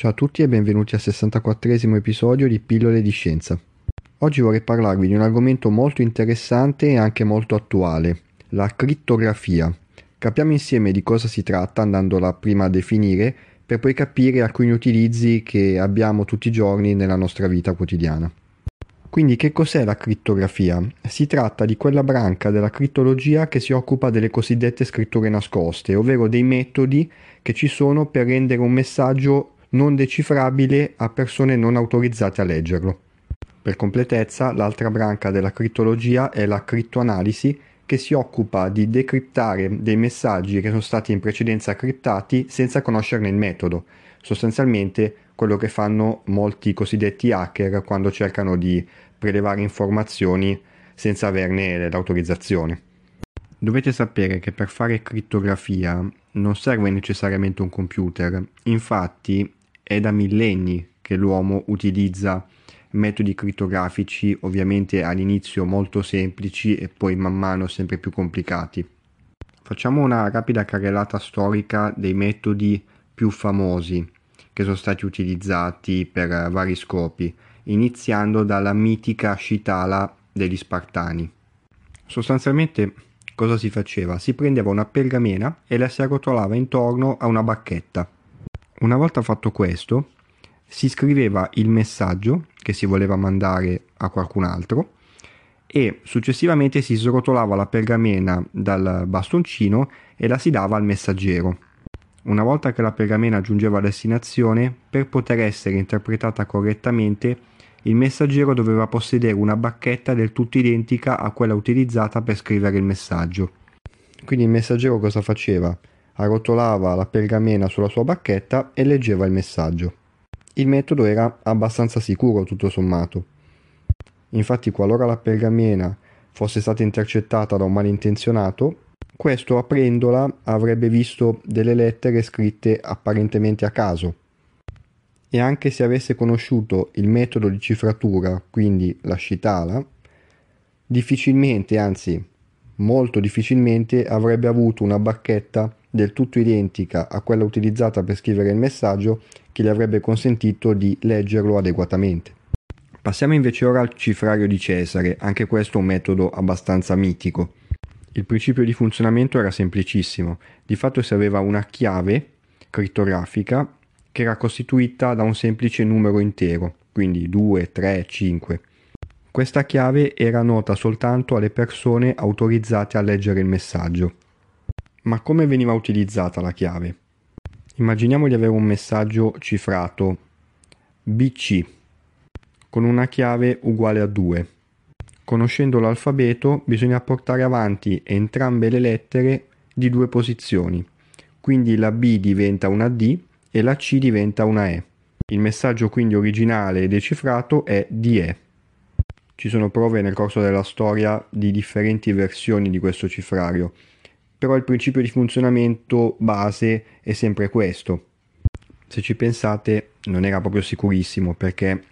Ciao a tutti e benvenuti al 64 episodio di Pillole di Scienza. Oggi vorrei parlarvi di un argomento molto interessante e anche molto attuale, la crittografia. Capiamo insieme di cosa si tratta andandola prima a definire per poi capire alcuni utilizzi che abbiamo tutti i giorni nella nostra vita quotidiana. Quindi che cos'è la crittografia? Si tratta di quella branca della crittologia che si occupa delle cosiddette scritture nascoste, ovvero dei metodi che ci sono per rendere un messaggio non decifrabile a persone non autorizzate a leggerlo. Per completezza, l'altra branca della crittologia è la crittoanalisi che si occupa di decriptare dei messaggi che sono stati in precedenza criptati senza conoscerne il metodo, sostanzialmente quello che fanno molti cosiddetti hacker quando cercano di prelevare informazioni senza averne l'autorizzazione. Dovete sapere che per fare crittografia non serve necessariamente un computer, infatti è da millenni che l'uomo utilizza metodi crittografici ovviamente all'inizio molto semplici e poi man mano sempre più complicati. Facciamo una rapida carrellata storica dei metodi più famosi che sono stati utilizzati per vari scopi, iniziando dalla mitica scitala degli Spartani. Sostanzialmente cosa si faceva? Si prendeva una pergamena e la si arrotolava intorno a una bacchetta una volta fatto questo, si scriveva il messaggio che si voleva mandare a qualcun altro e successivamente si srotolava la pergamena dal bastoncino e la si dava al messaggero. Una volta che la pergamena giungeva a destinazione, per poter essere interpretata correttamente, il messaggero doveva possedere una bacchetta del tutto identica a quella utilizzata per scrivere il messaggio. Quindi il messaggero cosa faceva? Arrotolava la pergamena sulla sua bacchetta e leggeva il messaggio. Il metodo era abbastanza sicuro tutto sommato. Infatti qualora la pergamena fosse stata intercettata da un malintenzionato, questo aprendola avrebbe visto delle lettere scritte apparentemente a caso. E anche se avesse conosciuto il metodo di cifratura, quindi la scitala, difficilmente, anzi molto difficilmente avrebbe avuto una bacchetta del tutto identica a quella utilizzata per scrivere il messaggio che gli avrebbe consentito di leggerlo adeguatamente. Passiamo invece ora al cifrario di Cesare, anche questo un metodo abbastanza mitico. Il principio di funzionamento era semplicissimo, di fatto si aveva una chiave crittografica che era costituita da un semplice numero intero, quindi 2, 3, 5. Questa chiave era nota soltanto alle persone autorizzate a leggere il messaggio. Ma come veniva utilizzata la chiave? Immaginiamo di avere un messaggio cifrato BC con una chiave uguale a 2. Conoscendo l'alfabeto bisogna portare avanti entrambe le lettere di due posizioni, quindi la B diventa una D e la C diventa una E. Il messaggio quindi originale e decifrato è DE. Ci sono prove nel corso della storia di differenti versioni di questo cifrario però il principio di funzionamento base è sempre questo. Se ci pensate non era proprio sicurissimo perché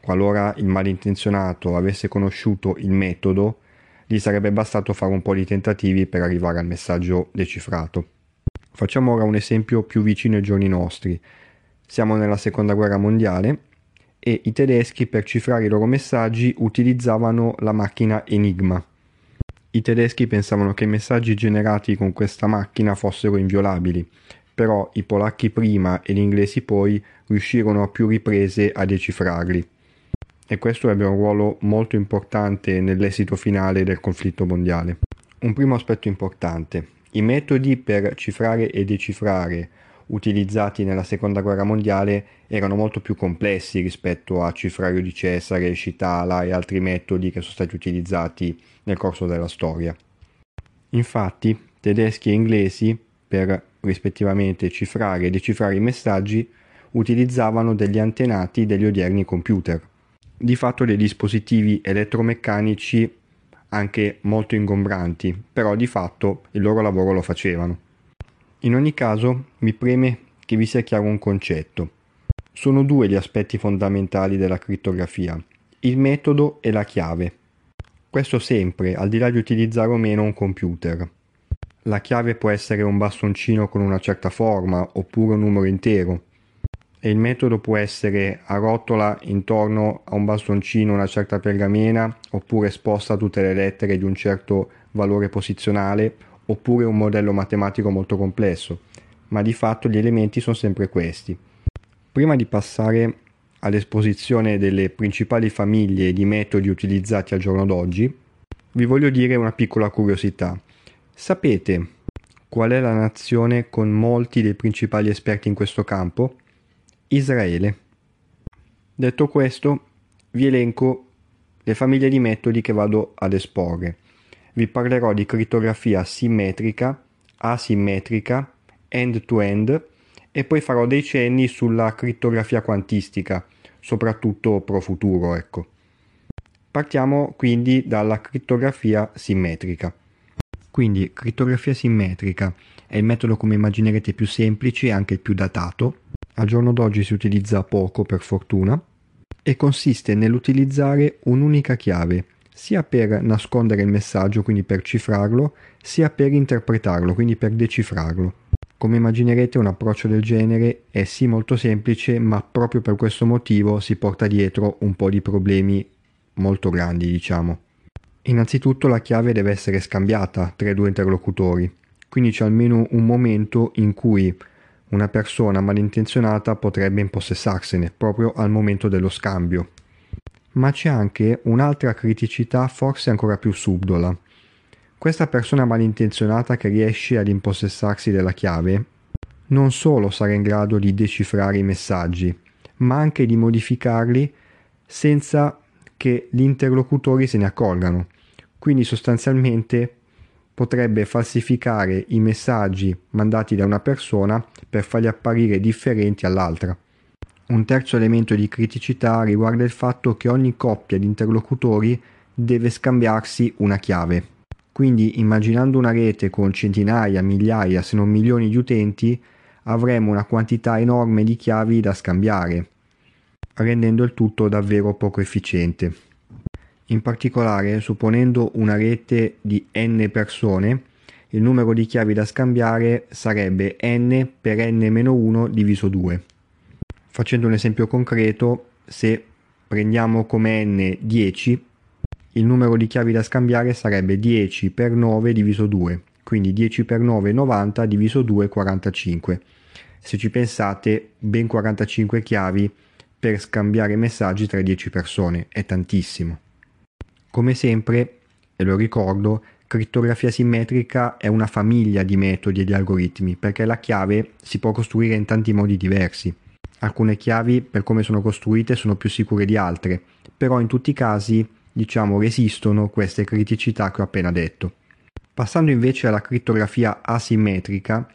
qualora il malintenzionato avesse conosciuto il metodo, gli sarebbe bastato fare un po' di tentativi per arrivare al messaggio decifrato. Facciamo ora un esempio più vicino ai giorni nostri. Siamo nella seconda guerra mondiale e i tedeschi per cifrare i loro messaggi utilizzavano la macchina Enigma. I tedeschi pensavano che i messaggi generati con questa macchina fossero inviolabili, però i polacchi prima e gli inglesi poi riuscirono a più riprese a decifrarli. E questo ebbe un ruolo molto importante nell'esito finale del conflitto mondiale. Un primo aspetto importante. i metodi per cifrare e decifrare utilizzati nella seconda guerra mondiale erano molto più complessi rispetto a cifrario di Cesare, Citala e altri metodi che sono stati utilizzati nel corso della storia. Infatti, tedeschi e inglesi, per rispettivamente cifrare e decifrare i messaggi, utilizzavano degli antenati degli odierni computer, di fatto dei dispositivi elettromeccanici anche molto ingombranti, però di fatto il loro lavoro lo facevano. In ogni caso, mi preme che vi sia chiaro un concetto. Sono due gli aspetti fondamentali della crittografia, il metodo e la chiave. Questo sempre, al di là di utilizzare o meno un computer. La chiave può essere un bastoncino con una certa forma oppure un numero intero. E il metodo può essere a rotola intorno a un bastoncino una certa pergamena oppure esposta tutte le lettere di un certo valore posizionale oppure un modello matematico molto complesso, ma di fatto gli elementi sono sempre questi. Prima di passare all'esposizione delle principali famiglie di metodi utilizzati al giorno d'oggi, vi voglio dire una piccola curiosità. Sapete qual è la nazione con molti dei principali esperti in questo campo? Israele. Detto questo, vi elenco le famiglie di metodi che vado ad esporre vi parlerò di crittografia simmetrica, asimmetrica, end-to-end e poi farò dei cenni sulla crittografia quantistica, soprattutto pro futuro, ecco. Partiamo quindi dalla crittografia simmetrica. Quindi crittografia simmetrica è il metodo come immaginerete più semplice e anche il più datato. Al giorno d'oggi si utilizza poco per fortuna e consiste nell'utilizzare un'unica chiave sia per nascondere il messaggio, quindi per cifrarlo, sia per interpretarlo, quindi per decifrarlo. Come immaginerete un approccio del genere è sì molto semplice, ma proprio per questo motivo si porta dietro un po' di problemi molto grandi, diciamo. Innanzitutto la chiave deve essere scambiata tra i due interlocutori, quindi c'è almeno un momento in cui una persona malintenzionata potrebbe impossessarsene proprio al momento dello scambio ma c'è anche un'altra criticità forse ancora più subdola. Questa persona malintenzionata che riesce ad impossessarsi della chiave non solo sarà in grado di decifrare i messaggi, ma anche di modificarli senza che gli interlocutori se ne accorgano. Quindi sostanzialmente potrebbe falsificare i messaggi mandati da una persona per farli apparire differenti all'altra. Un terzo elemento di criticità riguarda il fatto che ogni coppia di interlocutori deve scambiarsi una chiave. Quindi immaginando una rete con centinaia, migliaia, se non milioni di utenti, avremo una quantità enorme di chiavi da scambiare, rendendo il tutto davvero poco efficiente. In particolare, supponendo una rete di n persone, il numero di chiavi da scambiare sarebbe n per n-1 diviso 2. Facendo un esempio concreto, se prendiamo come n 10, il numero di chiavi da scambiare sarebbe 10 per 9 diviso 2, quindi 10 per 9 90 diviso 2 45. Se ci pensate, ben 45 chiavi per scambiare messaggi tra 10 persone, è tantissimo. Come sempre, e lo ricordo, crittografia simmetrica è una famiglia di metodi e di algoritmi, perché la chiave si può costruire in tanti modi diversi. Alcune chiavi, per come sono costruite, sono più sicure di altre, però in tutti i casi, diciamo, resistono queste criticità che ho appena detto. Passando invece alla crittografia asimmetrica,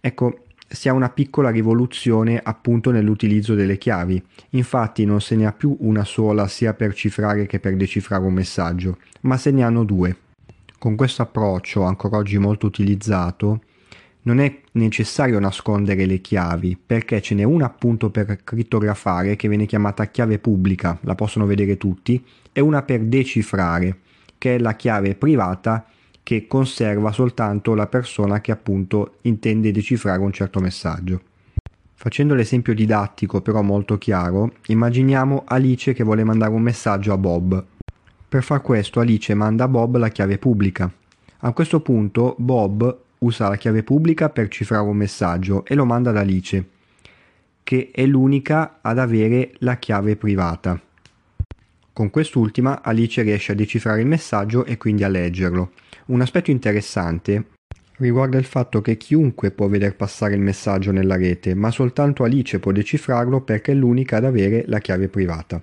ecco, si ha una piccola rivoluzione appunto nell'utilizzo delle chiavi. Infatti non se ne ha più una sola sia per cifrare che per decifrare un messaggio, ma se ne hanno due. Con questo approccio, ancora oggi molto utilizzato, non è necessario nascondere le chiavi perché ce n'è una appunto per crittografare che viene chiamata chiave pubblica, la possono vedere tutti, e una per decifrare che è la chiave privata che conserva soltanto la persona che appunto intende decifrare un certo messaggio. Facendo l'esempio didattico però molto chiaro, immaginiamo Alice che vuole mandare un messaggio a Bob. Per far questo Alice manda a Bob la chiave pubblica. A questo punto Bob usa la chiave pubblica per cifrare un messaggio e lo manda ad Alice, che è l'unica ad avere la chiave privata. Con quest'ultima Alice riesce a decifrare il messaggio e quindi a leggerlo. Un aspetto interessante riguarda il fatto che chiunque può veder passare il messaggio nella rete, ma soltanto Alice può decifrarlo perché è l'unica ad avere la chiave privata.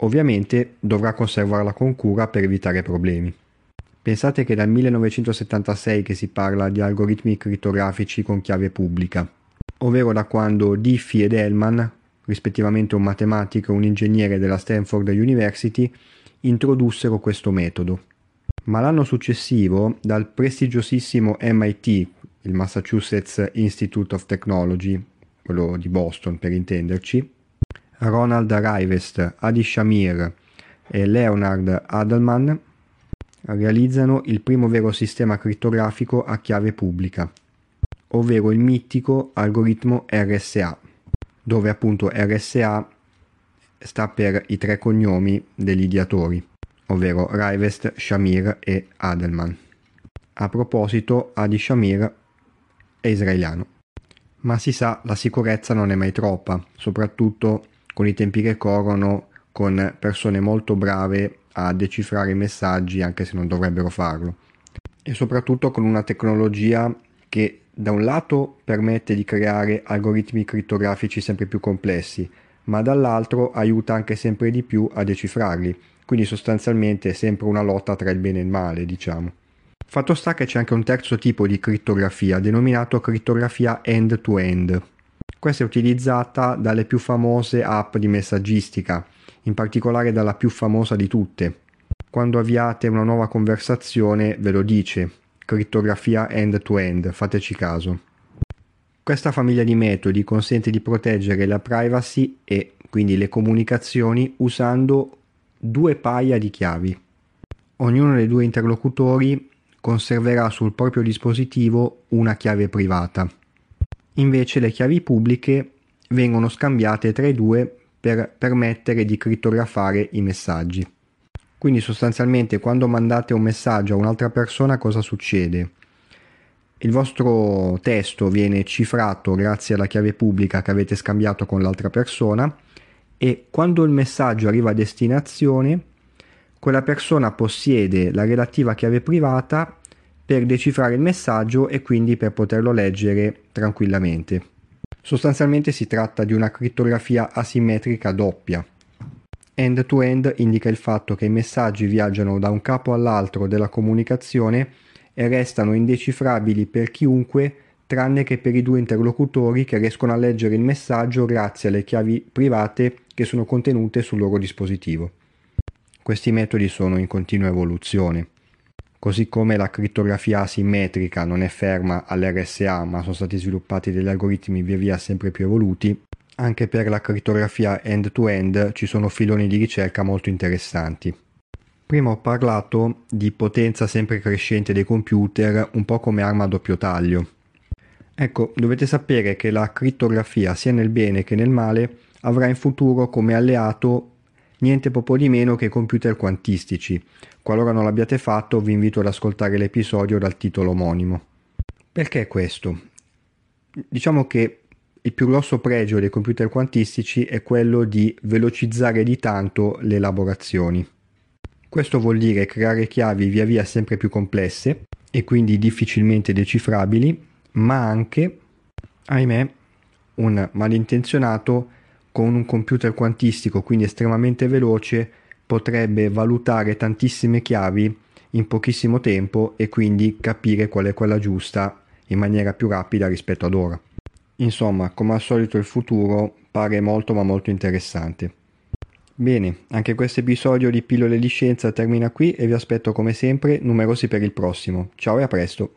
Ovviamente dovrà conservarla con cura per evitare problemi. Pensate che dal 1976 che si parla di algoritmi crittografici con chiave pubblica, ovvero da quando Diffie ed Hellman, rispettivamente un matematico e un ingegnere della Stanford University, introdussero questo metodo. Ma l'anno successivo, dal prestigiosissimo MIT, il Massachusetts Institute of Technology, quello di Boston per intenderci, Ronald Rivest, Adi Shamir e Leonard Adelman realizzano il primo vero sistema crittografico a chiave pubblica, ovvero il mitico algoritmo RSA, dove appunto RSA sta per i tre cognomi degli ideatori, ovvero Rivest, Shamir e Adelman. A proposito, Adi Shamir è israeliano. Ma si sa, la sicurezza non è mai troppa, soprattutto con i tempi che corrono, con persone molto brave a decifrare i messaggi anche se non dovrebbero farlo. E soprattutto con una tecnologia che da un lato permette di creare algoritmi crittografici sempre più complessi, ma dall'altro aiuta anche sempre di più a decifrarli. Quindi sostanzialmente è sempre una lotta tra il bene e il male, diciamo. Fatto sta che c'è anche un terzo tipo di crittografia, denominato crittografia end-to-end. Questa è utilizzata dalle più famose app di messaggistica, in particolare dalla più famosa di tutte. Quando avviate una nuova conversazione ve lo dice, crittografia end-to-end, fateci caso. Questa famiglia di metodi consente di proteggere la privacy e quindi le comunicazioni usando due paia di chiavi. Ognuno dei due interlocutori conserverà sul proprio dispositivo una chiave privata. Invece le chiavi pubbliche vengono scambiate tra i due per permettere di crittografare i messaggi. Quindi sostanzialmente quando mandate un messaggio a un'altra persona cosa succede? Il vostro testo viene cifrato grazie alla chiave pubblica che avete scambiato con l'altra persona e quando il messaggio arriva a destinazione quella persona possiede la relativa chiave privata per decifrare il messaggio e quindi per poterlo leggere tranquillamente. Sostanzialmente si tratta di una crittografia asimmetrica doppia. End-to-end indica il fatto che i messaggi viaggiano da un capo all'altro della comunicazione e restano indecifrabili per chiunque tranne che per i due interlocutori che riescono a leggere il messaggio grazie alle chiavi private che sono contenute sul loro dispositivo. Questi metodi sono in continua evoluzione. Così come la crittografia asimmetrica non è ferma all'RSA ma sono stati sviluppati degli algoritmi via via sempre più evoluti, anche per la crittografia end-to-end ci sono filoni di ricerca molto interessanti. Prima ho parlato di potenza sempre crescente dei computer, un po' come arma a doppio taglio. Ecco, dovete sapere che la crittografia, sia nel bene che nel male, avrà in futuro come alleato niente poco di meno che computer quantistici. Qualora non l'abbiate fatto, vi invito ad ascoltare l'episodio dal titolo omonimo. Perché questo? Diciamo che il più grosso pregio dei computer quantistici è quello di velocizzare di tanto le elaborazioni. Questo vuol dire creare chiavi via via sempre più complesse e quindi difficilmente decifrabili, ma anche, ahimè, un malintenzionato con un computer quantistico, quindi estremamente veloce, potrebbe valutare tantissime chiavi in pochissimo tempo e quindi capire qual è quella giusta in maniera più rapida rispetto ad ora. Insomma, come al solito il futuro pare molto ma molto interessante. Bene, anche questo episodio di Pillole di Scienza termina qui e vi aspetto come sempre numerosi per il prossimo. Ciao e a presto!